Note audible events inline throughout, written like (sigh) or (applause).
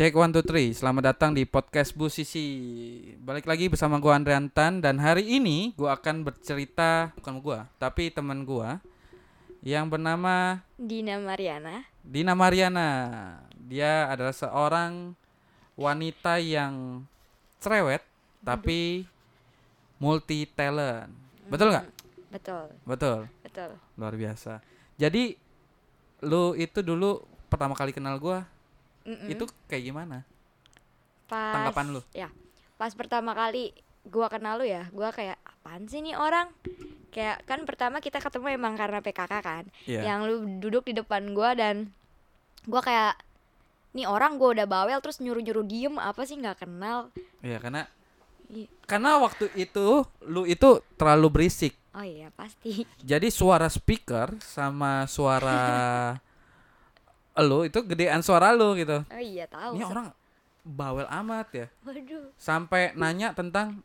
Cek one two three. Selamat datang di podcast Bu Sisi. Balik lagi bersama gua Andre Antan dan hari ini gua akan bercerita bukan gua, tapi teman gua yang bernama Dina Mariana. Dina Mariana. Dia adalah seorang wanita yang cerewet tapi multi talent. Betul nggak? Betul, Betul. betul. Luar biasa. Jadi lu itu dulu pertama kali kenal gua Mm-mm. itu kayak gimana? pas, tanggapan lu? Ya, pas pertama kali gua kenal lu ya, gua kayak apaan sih nih orang? Kayak kan pertama kita ketemu emang karena PKK kan, Iya. yang lu duduk di depan gua dan gua kayak nih orang gua udah bawel terus nyuruh-nyuruh diem apa sih nggak kenal? Iya, karena Iya. karena waktu itu lu itu terlalu berisik. Oh iya pasti. Jadi suara speaker sama suara (laughs) lu itu gedean suara lu gitu. Oh iya tahu. Ini orang bawel amat ya. Waduh. Sampai nanya tentang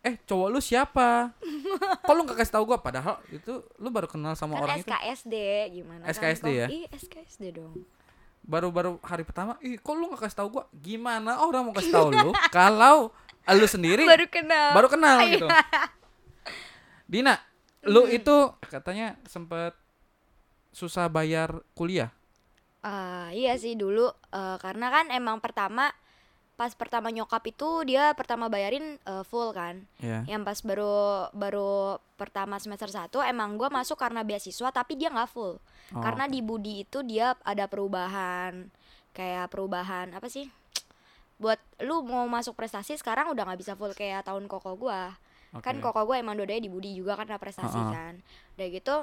eh cowok lu siapa? (laughs) Kok lu gak kasih tahu gua padahal itu lu baru kenal sama Kan orang itu SKSD gimana? kan SKSD ya? Iya SKSD dong. baru-baru hari pertama. Ih, kok lu gak kasih tahu gua? Gimana orang mau kasih tahu lu (laughs) kalau lu sendiri Baru kenal. baru kenal Iya. gitu. Dina, lu itu katanya sempet susah bayar kuliah. Ah, iya sih dulu eh, karena kan emang pertama pas pertama nyokap itu dia pertama bayarin eh, full kan. Ya. Yang pas baru baru pertama semester 1 emang gua masuk karena beasiswa tapi dia nggak full. Oh, Karena di Budi itu dia ada perubahan kayak perubahan apa sih? Buat lu mau masuk prestasi sekarang udah nggak bisa full kayak tahun koko gua. Kan oke. koko gua emang dodanya di Budi juga karena prestasi Ha-ha. kan. Udah gitu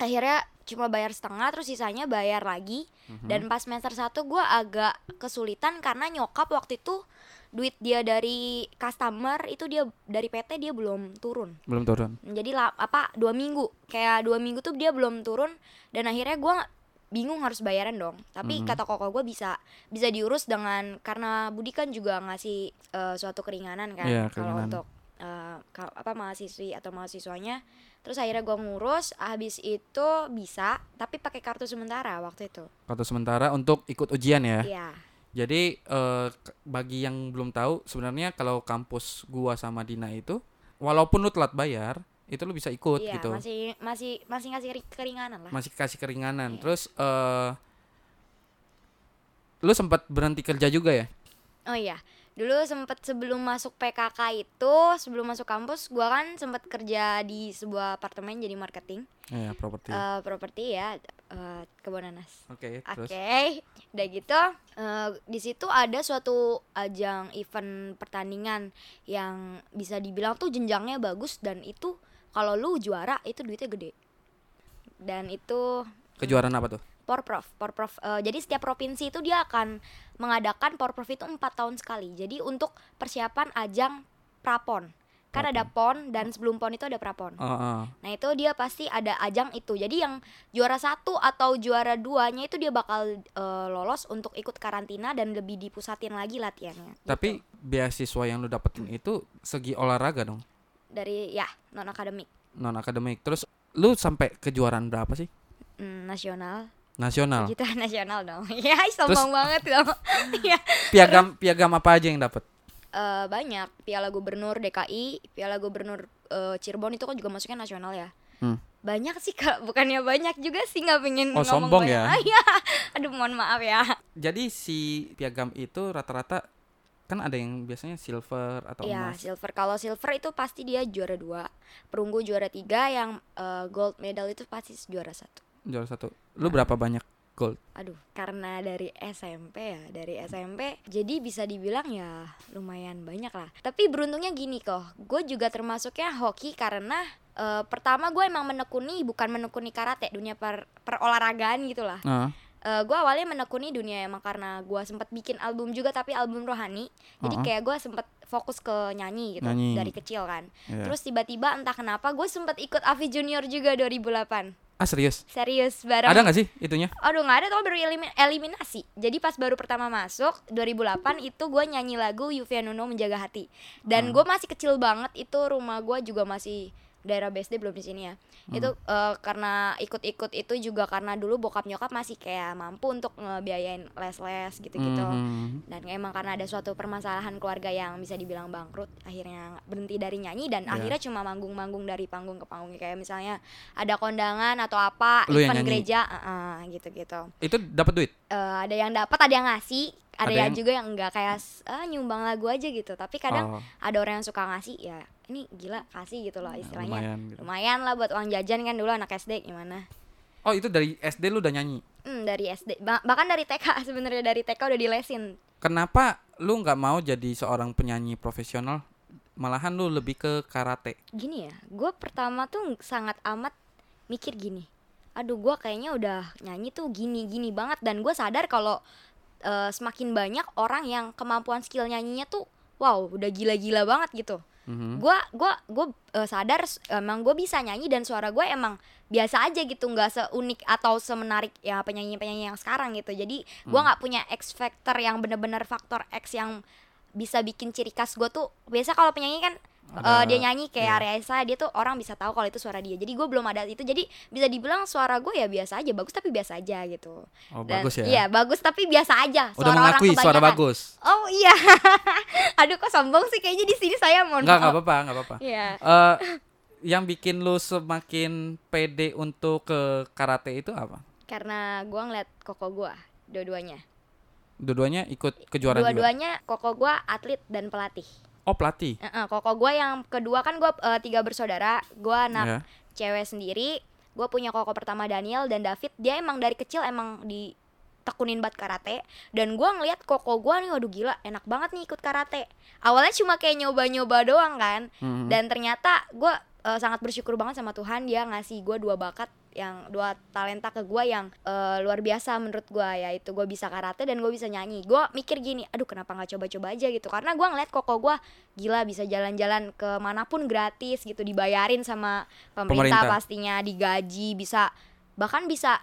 akhirnya cuma bayar setengah terus sisanya bayar lagi Mhm. dan pas semester 1 gua agak kesulitan karena nyokap waktu itu duit dia dari customer itu dia dari PT dia belum turun belum turun. jadi la- apa dua minggu kayak dua minggu tuh dia belum turun dan akhirnya gua bingung harus bayaran dong tapi Mhm. kata koko gue bisa bisa diurus dengan karena Budi kan juga ngasih eh, suatu keringanan kan Iya, kalau untuk ka- apa mahasiswi atau mahasiswanya terus akhirnya gua ngurus habis itu bisa tapi pakai kartu sementara waktu itu Kartu sementara untuk ikut ujian ya. Iya Jadi eh, bagi yang belum tahu sebenarnya kalau kampus gua sama Dina itu walaupun lu telat bayar, itu lu bisa ikut iya gitu. masih masih masih ngasih ri- keringanan lah Masih kasih keringanan. Iya. Terus eh lu sempat berhenti kerja juga ya? Oh iya, dulu sempet sebelum masuk PKK itu, sebelum masuk kampus, gua kan sempet kerja di sebuah apartemen jadi marketing, Iya, properti. eh properti ya, eh Kebonanas. Oke, Oke, terus. udah gitu, eh, di situ ada suatu ajang event pertandingan yang bisa dibilang tuh jenjangnya bagus dan itu kalau lu juara itu duitnya gede. Dan itu Kejuaraan apa tuh? Porprov, Porprov. eh, jadi setiap provinsi itu dia akan mengadakan Porprov itu empat tahun sekali. Jadi untuk persiapan ajang prapon. Kan ada pon dan sebelum pon itu ada prapon. Oh, oh. Nah itu dia pasti ada ajang itu. Jadi yang juara satu atau juara duanya itu dia bakal eh, lolos untuk ikut karantina dan lebih dipusatin lagi latihannya. gitu. Tapi beasiswa yang lu dapetin itu segi olahraga dong, dari ya non akademik non akademik. Terus lu sampai kejuaraan berapa sih? Hmm, nasional. Nasional. Kita (laughs) nasional dong. (laughs) Ya sombong banget dong. (laughs) Iya. Piagam piagam apa aja yang dapet? Eh, banyak piala gubernur DKI piala gubernur eh, Cirebon itu kan juga masuknya nasional ya Hmm. banyak sih kak bukannya banyak juga sih nggak pengen Oh, ngomong sombong banyak. ya? Ah, iya. aduh mohon maaf ya Jadi si piagam itu rata-rata kan ada yang biasanya silver atau ya emas. silver kalau silver itu pasti dia juara dua perunggu juara tiga yang eh, gold medal itu pasti juara satu Juara satu. Lu berapa banyak gold? aduh karena dari SMP ya dari SMP jadi bisa dibilang ya lumayan banyak lah tapi beruntungnya gini kok gue juga termasuknya hoki karena eh, pertama gue emang menekuni bukan menekuni karate dunia per perolahragaan gitu lah Nah, gue awalnya menekuni dunia emang karena gue sempat bikin album juga tapi album rohani jadi Uh-uh. kayak gue sempat fokus ke nyanyi gitu Nyanyi. dari kecil kan iya. terus tiba-tiba entah kenapa gue sempat ikut Avi Junior juga 2008 ah serius? serius bareng Ada nggak sih itunya? Aduh nggak ada tuh baru elimi- eliminasi. Jadi pas baru pertama masuk 2008 itu gue nyanyi lagu Yuvia Nuno menjaga hati. Dan Hmm. gue masih kecil banget itu rumah gue juga masih daerah BSD belum di sini ya Hmm. itu eh, karena ikut-ikut itu juga karena dulu bokap nyokap masih kayak mampu untuk ngebiayain les-les gitu-gitu Mhm. dan emang karena ada suatu permasalahan keluarga yang bisa dibilang bangkrut akhirnya berhenti dari nyanyi dan Iya. akhirnya cuma manggung-manggung dari panggung ke panggung kayak misalnya ada kondangan atau apa Lu event gereja gitu-gitu Itu dapat duit. Eh, ada yang dapat ada yang ngasih ada, Ada yang yang- juga yang enggak kayak ah, nyumbang lagu aja gitu tapi kadang Oh, ada orang yang suka ngasih ya ini gila kasih gitu loh istilahnya lumayan gitu. lumayan lah buat uang jajan kan dulu anak SD gimana Oh, itu dari SD lu udah nyanyi. hmm, dari SD Ba- bahkan dari TK (laughs) sebenarnya dari TK udah dilesin Kenapa lu nggak mau jadi seorang penyanyi profesional? Malahan lu lebih ke karate. gini ya gue pertama tuh sangat amat mikir gini aduh gue kayaknya udah nyanyi tuh gini gini banget dan gue sadar kalau eh, semakin banyak orang yang kemampuan skill nyanyinya tuh wow udah gila-gila banget gitu Mhm. gua gua gua eh, sadar emang gue bisa nyanyi dan suara gue emang biasa aja gitu nggak seunik atau semenarik ya penyanyi penyanyi yang sekarang gitu. Jadi gua nggak punya X factor yang bener-bener faktor X yang bisa bikin ciri khas gue tuh. Biasa kalau penyanyi kan Ada- eh, dia nyanyi kayak iya. Arya Esa dia tuh orang bisa tahu kalau itu suara dia jadi gue belum ada itu jadi bisa dibilang suara gue ya biasa aja bagus tapi biasa aja gitu Oh, Dan- bagus ya. iya bagus tapi biasa aja Udah suara orang mengakui suara kebanyakan. bagus. oh iya (laughs) aduh kok sombong sih kayaknya di sini saya mau Enggak, enggak apa-apa, enggak apa-apa. Iya. Eh, yang bikin lu semakin pede untuk ke karate itu apa? karena gua ngeliat koko gua dua-duanya Dua-duanya ikut kejuaraan juga. dua-duanya koko gua atlet dan pelatih Oh, pelatih. Heeh, koko gua yang kedua kan gua eh, tiga bersaudara gua anak Ya. cewek sendiri gua punya koko pertama Daniel dan David dia emang dari kecil emang ditekunin banget karate dan gua ngeliat koko gua nih waduh gila enak banget nih ikut karate awalnya cuma kayak nyoba-nyoba doang kan Mhm. dan ternyata gue sangat bersyukur banget sama Tuhan dia ngasih gue dua bakat yang dua talenta ke gue yang eh, luar biasa menurut gue yaitu gue bisa karate dan gue bisa nyanyi. Gue mikir gini aduh kenapa nggak coba-coba aja? gitu. Karena gue ngeliat koko gue gila bisa jalan-jalan ke mana pun gratis gitu dibayarin sama pemerintah, Pemerintah. pastinya digaji bisa bahkan bisa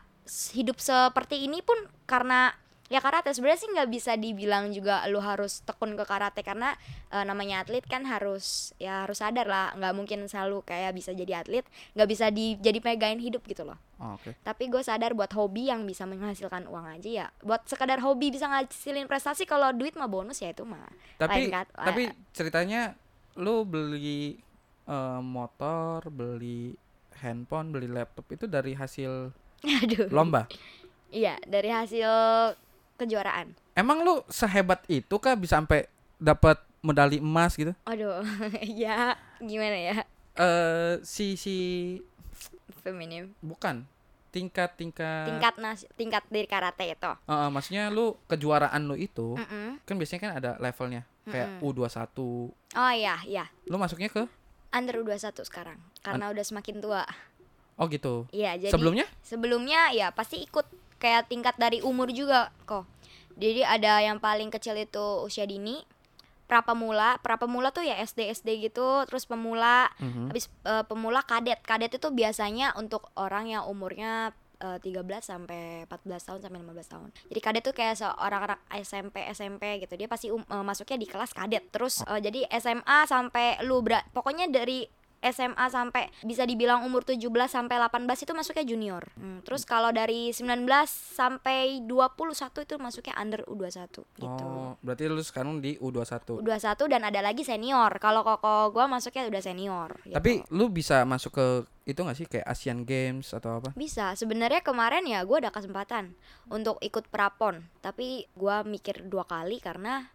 hidup seperti ini pun karena ya karate sebenarnya sih nggak bisa dibilang juga lu harus tekun ke karate karena eh, namanya atlet kan harus ya harus sadar lah nggak mungkin selalu kayak bisa jadi atlet nggak bisa di jadi pegain hidup gitu loh Oh, Oke. tapi gue sadar buat hobi yang bisa menghasilkan uang aja ya buat sekadar hobi bisa ngasilin prestasi kalau duit mah bonus ya itu mah Tapi kat- tapi ceritanya lu beli eh, motor, beli handphone, beli laptop itu dari hasil (laughs) aduh lomba. iya dari hasil kejuaraan Emang lu sehebat itu kah bisa sampai dapat medali emas gitu? aduh (laughs) ya gimana ya Eh si si feminim bukan tingkat tingkat tingkat nas tingkat dari karate itu Eh, eh, maksudnya lu kejuaraan lu itu Mm-mm. kan biasanya kan ada levelnya kayak Mm-mm. U21. oh iya iya Lu masuknya ke under 21 sekarang karena udah semakin tua Oh gitu. iya jadi Sebelumnya? sebelumnya ya pasti ikut kayak tingkat dari umur juga kok jadi ada yang paling kecil itu usia dini prapemula prapemula tuh ya SD SD gitu terus pemula Mhm. habis eh, pemula kadet kadet itu biasanya untuk orang yang umurnya eh, 13 sampai 14 tahun sampai 15 tahun. Jadi kadet tuh kayak seorang anak SMP SMP gitu. Dia pasti um- eh, masuknya di kelas kadet. Terus eh, jadi SMA sampai lu berat pokoknya dari SMA sampai bisa dibilang umur 17 sampai 18 itu masuknya junior. Hmm, terus kalau dari 19 sampai 21 itu masuknya under U21 gitu. Oh, berarti lu sekarang di U21. U21 dan ada lagi senior. Kalau koko gua masuknya udah senior. gitu. Tapi lu bisa masuk ke itu gak sih kayak Asian Games atau apa? Bisa, sebenarnya kemarin ya gue ada kesempatan untuk ikut prapon, tapi gua mikir dua kali karena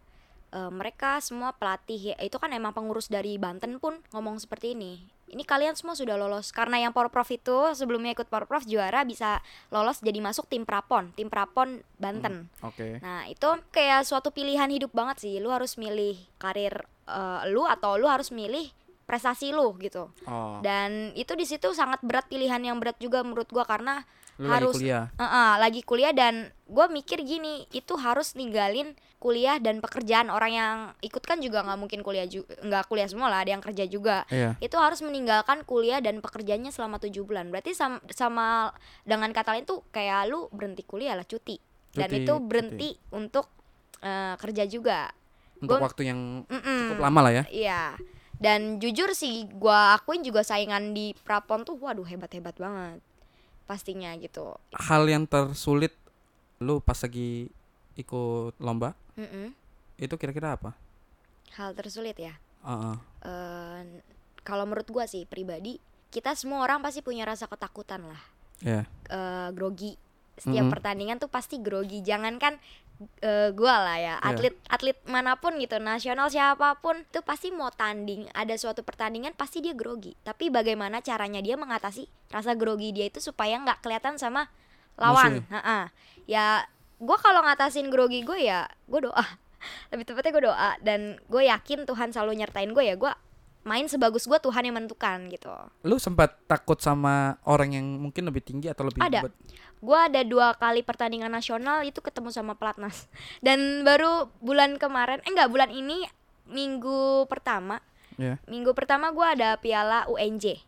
eh, mereka semua pelatih ya, itu kan emang pengurus dari Banten pun ngomong seperti ini. Ini kalian semua sudah lolos karena yang Porprov itu sebelumnya ikut Porprov juara bisa lolos jadi masuk tim prapon, tim prapon Banten. Oke. Nah itu kayak suatu pilihan hidup banget sih. Lu harus milih karir eh, lu atau lu harus milih prestasi lu gitu. Oh, Dan itu di situ sangat berat pilihan yang berat juga menurut gua karena lu harus lagi kuliah. Heeh, lagi kuliah dan gue mikir gini itu harus ninggalin kuliah dan pekerjaan orang yang ikut kan juga nggak mungkin kuliah juga nggak kuliah semua lah ada yang kerja juga Iya. itu harus meninggalkan kuliah dan pekerjaannya selama tujuh bulan berarti sama, sama dengan kata lain tuh kayak lu berhenti kuliah lah cuti dan Cuti, itu berhenti untuk eh, kerja juga Untuk Gua- waktu yang Mm-mm. cukup lama lah ya. Iya. dan jujur sih gua akuin juga saingan di prapon tuh waduh hebat-hebat banget pastinya gitu Hal yang tersulit lu pas lagi ikut lomba Mm-mm. itu kira-kira apa? hal tersulit ya Heeh. Eh, kalau menurut gua sih pribadi kita semua orang pasti punya rasa ketakutan lah Ya. eh, grogi setiap Mm-mm. pertandingan tuh pasti grogi jangankan eh, gua lah ya Iya. atlet atlet mana pun gitu nasional siapa pun tuh pasti mau tanding ada suatu pertandingan pasti dia grogi tapi bagaimana caranya dia mengatasi rasa grogi dia itu supaya nggak kelihatan sama lawan Musuh. Ha-ha. ya gua kalau ngatasin grogi gue ya gue doa (laughs) lebih tepatnya gue doa dan gue yakin Tuhan selalu nyertain gue ya gue main sebagus gue Tuhan yang menentukan gitu Lu sempat takut sama orang yang mungkin lebih tinggi atau lebih Ada. gue ada dua kali pertandingan nasional itu ketemu sama pelatnas (laughs) dan baru bulan kemarin eh enggak bulan ini minggu pertama Ya. minggu pertama gue ada piala UNJ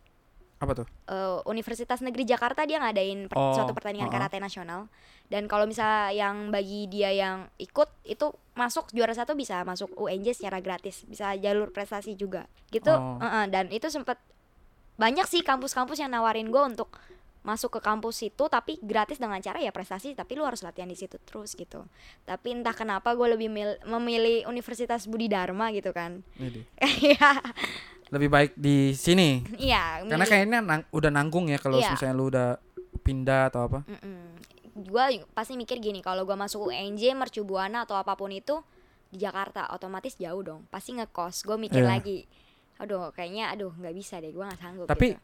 Apa tuh? Eh, Universitas Negeri Jakarta dia ngadain per- Oh, suatu pertandingan uh-uh. karate nasional dan kalau misalnya yang bagi dia yang ikut itu masuk juara satu bisa masuk UNJ secara gratis bisa jalur prestasi juga gitu Oh. uh-uh, dan itu sempet banyak sih kampus-kampus yang nawarin gue untuk masuk ke kampus itu tapi gratis dengan cara ya prestasi tapi lu harus latihan di situ terus gitu tapi entah kenapa gue lebih mil- memilih Universitas Budi Dharma gitu kan. (laughs) Iya Lebih baik di sini. iya Karena kayaknya nang- udah nanggung ya kalau Iya. misalnya lu udah pindah atau apa. Gue pasti mikir gini kalau gue masuk UNJ mercubuana atau apa pun itu di Jakarta otomatis jauh dong pasti ngekos gue mikir Iya. lagi aduh kayaknya aduh nggak bisa deh gue nggak sanggup Tapi gitu.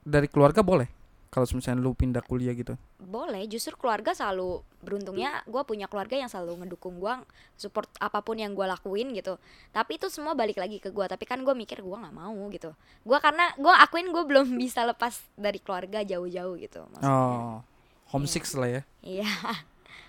dari keluarga boleh kalau misalnya lu pindah kuliah gitu. boleh justru keluarga selalu beruntungnya gue punya keluarga yang selalu ngedukung gue support apa pun yang gue lakuin gitu tapi itu semua balik lagi ke gue tapi kan gue mikir gue nggak mau gitu gue karena gue akuin gue belum (laughs) bisa lepas dari keluarga jauh-jauh gitu maksudnya Oh. Homesick lah ya. iya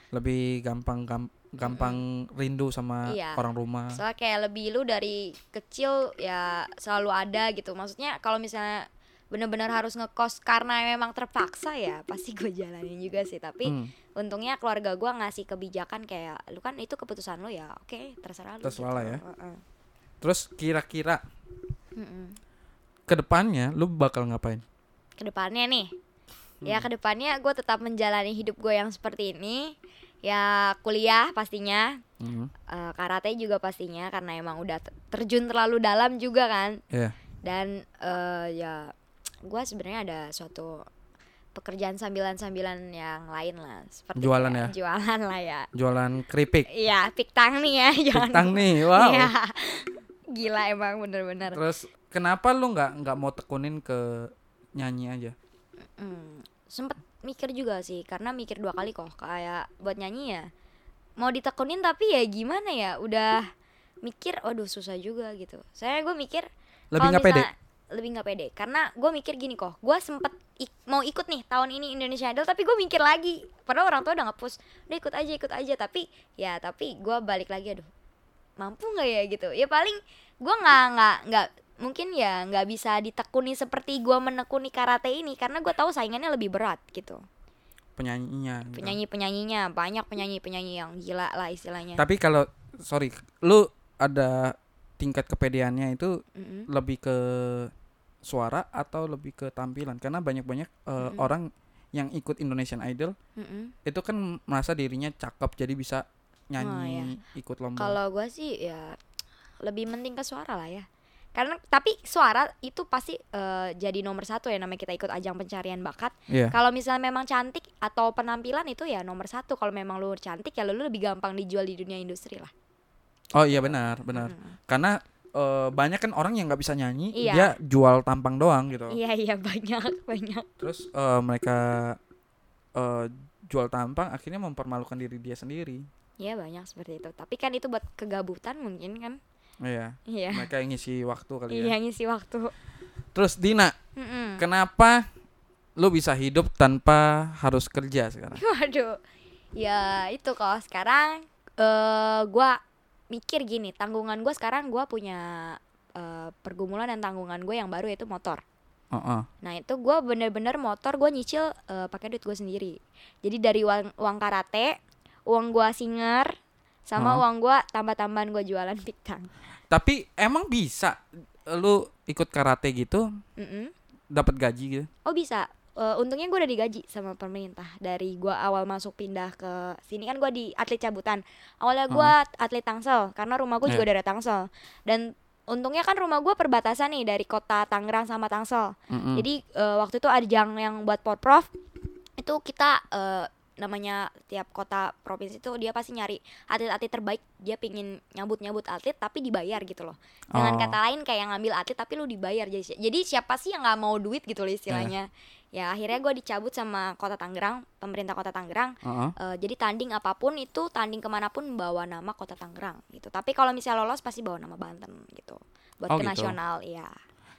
Lebih gampang gam- gampang rindu sama Iya. orang rumah. soalnya kayak lebih lu dari kecil ya selalu ada gitu maksudnya kalau misalnya bener-bener harus ngekos karena memang terpaksa ya pasti gue jalanin juga sih tapi Hmm. untungnya keluarga gua ngasih kebijakan kayak lu kan itu keputusan lu ya oke terserah lu Terserah lah ya. Heeh. Terus kira-kira Mm-mm. ke depannya lu bakal ngapain? ke depannya nih ya Hmm. ke depannya gue tetap menjalani hidup gue yang seperti ini ya kuliah pastinya Mhm. eh, karate juga pastinya karena emang udah te- terjun terlalu dalam juga kan Iya. dan eh, ya gue sebenarnya ada suatu pekerjaan sambilan-sambilan yang lain lah seperti Jualan kayak ya? jualan lah ya Jualan keripik. Iya, piktang nih ya, jangan. Piktang nih. Wow. Iya. Gila emang bener-bener. Terus kenapa lu nggak nggak mau tekunin ke nyanyi aja? Hmm, sempet mikir juga sih, karena mikir dua kali kok kayak buat nyanyi ya. Mau ditekunin tapi ya gimana ya, udah mikir, waduh susah juga gitu. Saya gue mikir Lebih nggak pede? Lebih nggak pede, karena gue mikir gini kok, gue sempet ik- mau ikut nih tahun ini Indonesia Idol, tapi gue mikir lagi. Padahal orang tua udah nge-push, udah ikut aja, ikut aja. Tapi ya, tapi gue balik lagi, aduh, mampu nggak ya gitu? Ya paling gue nggak nggak nggak mungkin ya nggak bisa ditekuni seperti gue menekuni karate ini karena gue tahu saingannya lebih berat gitu Penyanyinya. gitu. penyanyi penyanyinya banyak penyanyi penyanyi yang gila lah istilahnya Tapi kalau sorry, lu ada tingkat kepedeannya itu Mm-mm. lebih ke suara atau lebih ke tampilan? Karena banyak-banyak eh, Mm-mm. orang yang ikut Indonesian Idol Mm-mm. itu kan merasa dirinya cakep jadi bisa nyanyi Oh, iya. ikut lomba. kalau gue sih ya lebih penting ke suara lah ya karena tapi suara itu pasti eh, jadi nomor satu ya namanya kita ikut ajang pencarian bakat Iya. kalau misalnya memang cantik atau penampilan itu ya nomor satu kalau memang lu cantik ya lu lebih gampang dijual di dunia industri lah Oh iya benar, benar. Mm. Karena eh, banyak kan orang yang nggak bisa nyanyi, Iya. dia jual tampang doang gitu. iya iya banyak (laughs) banyak Terus eh, mereka eh, jual tampang akhirnya mempermalukan diri dia sendiri. ya banyak seperti itu tapi kan itu buat kegabutan mungkin kan Iya. iya Mereka yang ngisi waktu kali ya. iya ngisi waktu Terus Dina, Mm-mm. kenapa lu bisa hidup tanpa harus kerja sekarang? (laughs) Waduh. Ya itu kok sekarang eh gua mikir gini, tanggungan gua sekarang gua punya eh, pergumulan dan tanggungan gue yang baru yaitu motor. Heeh. Nah itu gua bener-bener motor gue nyicil eh, pakai duit gue sendiri. Jadi dari uang, uang karate, uang gua singer, sama Oh. uang gua tambah-tambahan gue jualan piktang. Tapi emang bisa lu ikut karate gitu Mm-mm. dapat gaji gitu Oh bisa. Eh, untungnya gue udah digaji sama pemerintah dari gua awal masuk pindah ke sini kan gua di atlet cabutan. Awalnya gua atlet Tangsel karena rumah gue juga Iya. daerah Tangsel dan untungnya kan rumah gua perbatasan nih dari kota Tangerang sama Tangsel. Mm-mm. Jadi eh, waktu itu ajang yang buat porprov itu kita eh, namanya tiap kota provinsi itu dia pasti nyari atlet-atlet terbaik. Dia pingin nyabut-nyabut atlet tapi dibayar gitu loh. Oh. dengan kata lain kayak ngambil atlet tapi lu dibayar. Jadi jadi siapa sih yang nggak mau duit gitu loh istilahnya. Ya akhirnya gue dicabut sama kota Tangerang pemerintah kota Tangerang. Heeh. Eh, jadi tanding apa pun itu tanding ke mana pun bawa nama kota Tangerang gitu. Tapi kalau misalnya lolos pasti bawa nama Banten gitu. Buat Oh, ke gitu. nasional ya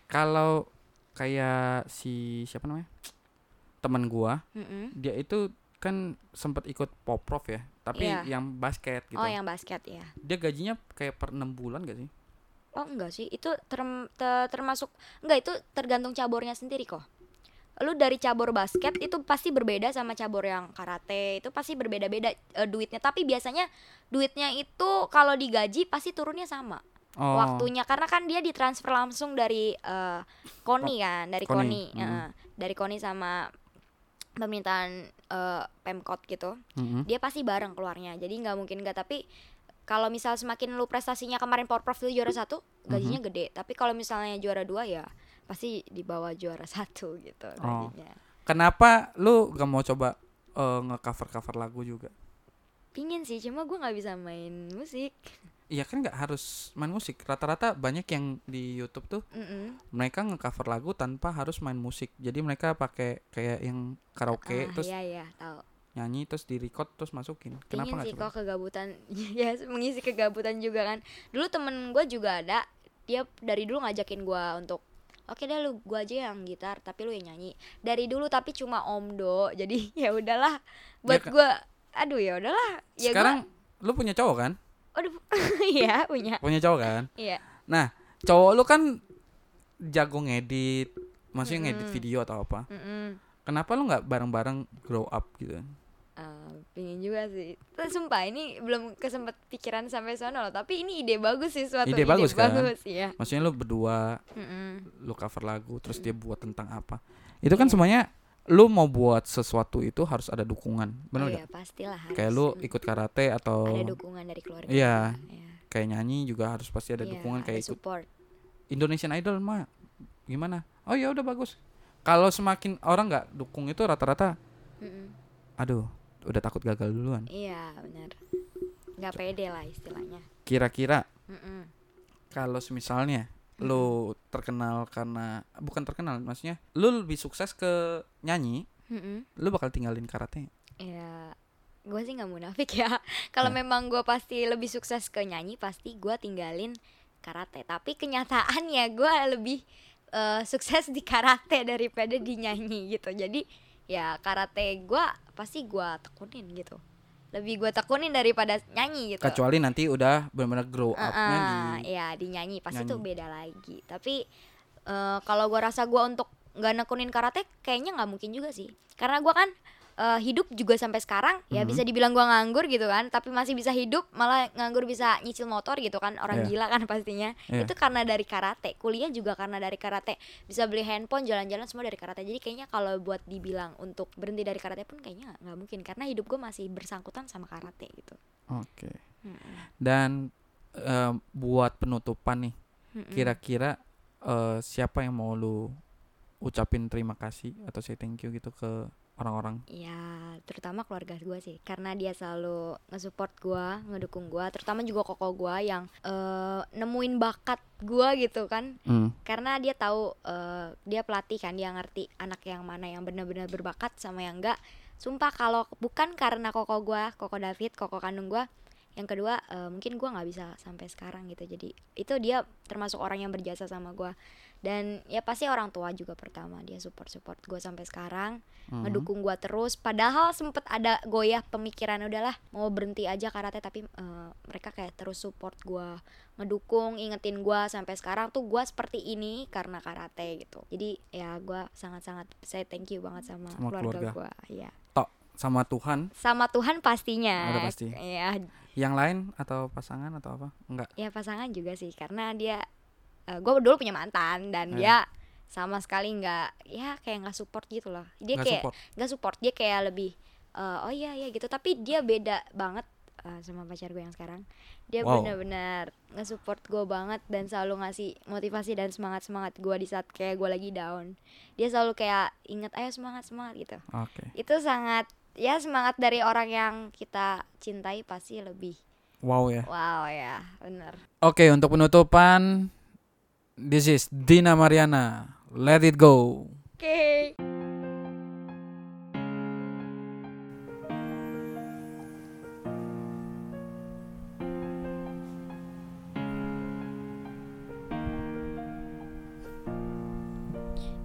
kalau kayak si siapa namanya? Teman gua Mm-mm. dia itu kan sempat ikut poprov ya tapi Iya. yang basket gitu oh yang basket ya dia gajinya kayak per enam bulan gak sih Oh enggak sih, itu term- te- termasuk enggak itu tergantung cabornya sendiri kok. Lu dari cabur basket itu pasti berbeda sama cabur yang karate, itu pasti berbeda-beda eh, duitnya. Tapi biasanya duitnya itu kalau digaji pasti turunnya sama oh waktunya karena kan dia ditransfer langsung dari eh, Koni kan, dari Koni, Koni, mm. eh, dari Koni sama pemerintahan eh, Pemkot gitu Mm-mm. dia pasti bareng keluarnya jadi nggak mungkin nggak tapi kalau misal semakin lu prestasinya kemarin Porprov itu juara satu gajinya Mhm. gede tapi kalau misalnya juara dua ya pasti di bawah juara (laughs) satu gitu Oh. gajinya kenapa lu gak mau coba eh, nge-cover cover lagu juga pingin sih cuma gue nggak bisa main musik Iya kan nggak harus main musik. Rata-rata banyak yang di YouTube tuh Mm-mm. mereka nge-cover lagu tanpa harus main musik. Jadi mereka pakai kayak yang karaoke ah, terus iya iya tahu nyanyi terus di record terus masukin. Kenapa nggak sih kok kegabutan (laughs) ya mengisi kegabutan juga kan dulu temen gue juga ada dia dari dulu ngajakin gue untuk oke deh lu gue aja yang gitar tapi lu yang nyanyi dari dulu tapi cuma omdo (laughs) jadi ya udahlah buat kan- gue aduh ya udahlah ya Sekarang lu punya cowok kan? Aduh (laughs) iya punya Punya cowok kan? iya Nah, cowok lu kan jago ngedit, maksudnya ngedit Mm-mm. video atau apa? Mm-mm. Kenapa lu nggak bareng-bareng grow up gitu? Ah, pingin juga sih sumpah ini belum kesempet pikiran sampai sana loh tapi ini ide bagus sih suatu Ide bagus kan? bagus iya Maksudnya lu berdua Mm-mm. lu cover lagu terus dia buat tentang apa? Itu kan semuanya lu mau buat sesuatu itu harus ada dukungan, benar oh iya pastilah harus Kayak lu Mm. ikut karate atau ada dukungan dari keluarga Iya. Iya. kayak nyanyi juga harus pasti ada Iya, dukungan ada kayak ikut support Indonesian Idol mah gimana? Oh ya udah bagus. Kalau semakin orang nggak dukung itu rata-rata, Mm-mm. aduh, udah takut gagal duluan. Iya benar. Nggak pede lah istilahnya. Kira-kira kalau misalnya lu terkenal karena bukan terkenal, maksudnya lu lebih sukses ke nyanyi, Mm-mm. lu bakal tinggalin karate. Ya gue sih nggak munafik ya. (laughs) Kalau Nah. memang gue pasti lebih sukses ke nyanyi, pasti gue tinggalin karate. Tapi kenyataannya gue lebih eh, sukses di karate daripada di nyanyi gitu. Jadi ya karate gue pasti gue tekunin gitu. Lebih gue tekunin daripada nyanyi gitu. Kecuali nanti udah benar-benar grow Ah, up-nya di ya di nyanyi pasti tuh nyanyi. beda lagi tapi eh, kalau gua rasa gua untuk nggak nekunin karate kayaknya nggak mungkin juga sih karena gua kan eh, hidup juga sampai sekarang ya Mhm. bisa dibilang gua nganggur gitu kan tapi masih bisa hidup malah nganggur bisa nyicil motor gitu kan orang Iya. gila kan (laughs) pastinya Iya. itu karena dari karate kuliah juga karena dari karate bisa beli handphone jalan-jalan semua dari karate jadi kayaknya kalau buat dibilang untuk berhenti dari karate pun kayaknya nggak- mungkin karena hidup gua masih bersangkutan sama karate gitu Oke. Mm-mm. Dan eh, buat penutupan nih, Mm-mm. kira-kira eh, siapa yang mau lu ucapin terima kasih atau say thank you gitu ke orang-orang? Ya, terutama keluarga gue sih, karena dia selalu nge-support gue, ngedukung gue, terutama juga koko gue yang eh, nemuin bakat gue gitu kan, Hmm. karena dia tahu eh, dia pelatih kan, dia ngerti anak yang mana yang benar-benar berbakat sama yang enggak. Sumpah kalau bukan karena koko gue, koko David, koko kandung gue, yang kedua eh, mungkin gue nggak bisa sampai sekarang gitu. Jadi itu dia termasuk orang yang berjasa sama gue. Dan ya pasti orang tua juga pertama dia support support gue sampai sekarang Mhm. ngedukung gua terus padahal sempet ada goyah pemikiran udahlah mau berhenti aja karate tapi eh, mereka kayak terus support gua ngedukung ingetin gua sampai sekarang tuh gua seperti ini karena karate gitu jadi ya gua sangat-sangat saya thank you banget sama, Sama keluarga, keluarga. gua ya Tok sama Tuhan, sama Tuhan pastinya Udah pasti. ya yang lain atau pasangan atau apa? Enggak. ya pasangan juga sih karena dia gue dulu punya mantan dan Hmm. dia sama sekali nggak ya kayak nggak support gitu loh dia Nggak kayak support. nggak support dia kayak lebih eh, oh iya iya gitu tapi dia beda banget eh, sama pacar gue yang sekarang dia Wow. benar-benar nge-support gue banget dan selalu ngasih motivasi dan semangat semangat gue di saat kayak gue lagi down dia selalu kayak inget ayo semangat semangat gitu Oke. itu sangat ya semangat dari orang yang kita cintai pasti lebih Wow ya. wow ya bener Oke, untuk penutupan this is Dina Mariana. Let it go. oke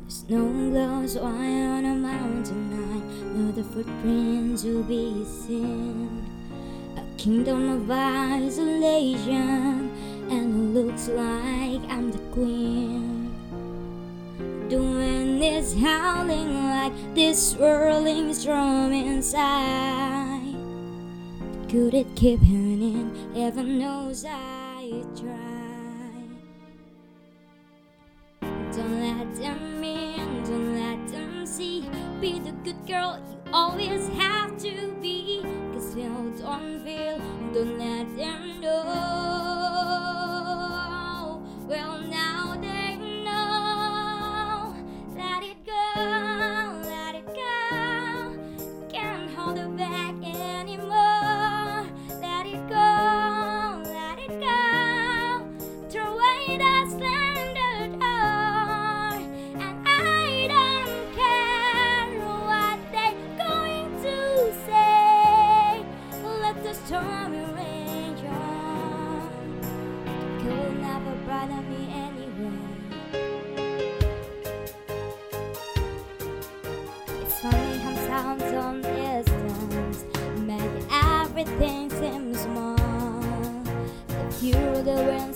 Snow glows white on a mountain night, no the footprints will be seen. A kingdom of isolation, and looks like I'm the queen. The wind is howling like this swirling storm inside. Could it keep happening? Heaven knows I try. Don't let them in, don't let them see. Be the good girl you always have to be. Cause you don't feel, don't let them know. Bother me anyway. It's funny how sounds on distance make everything seem small. The fear the winds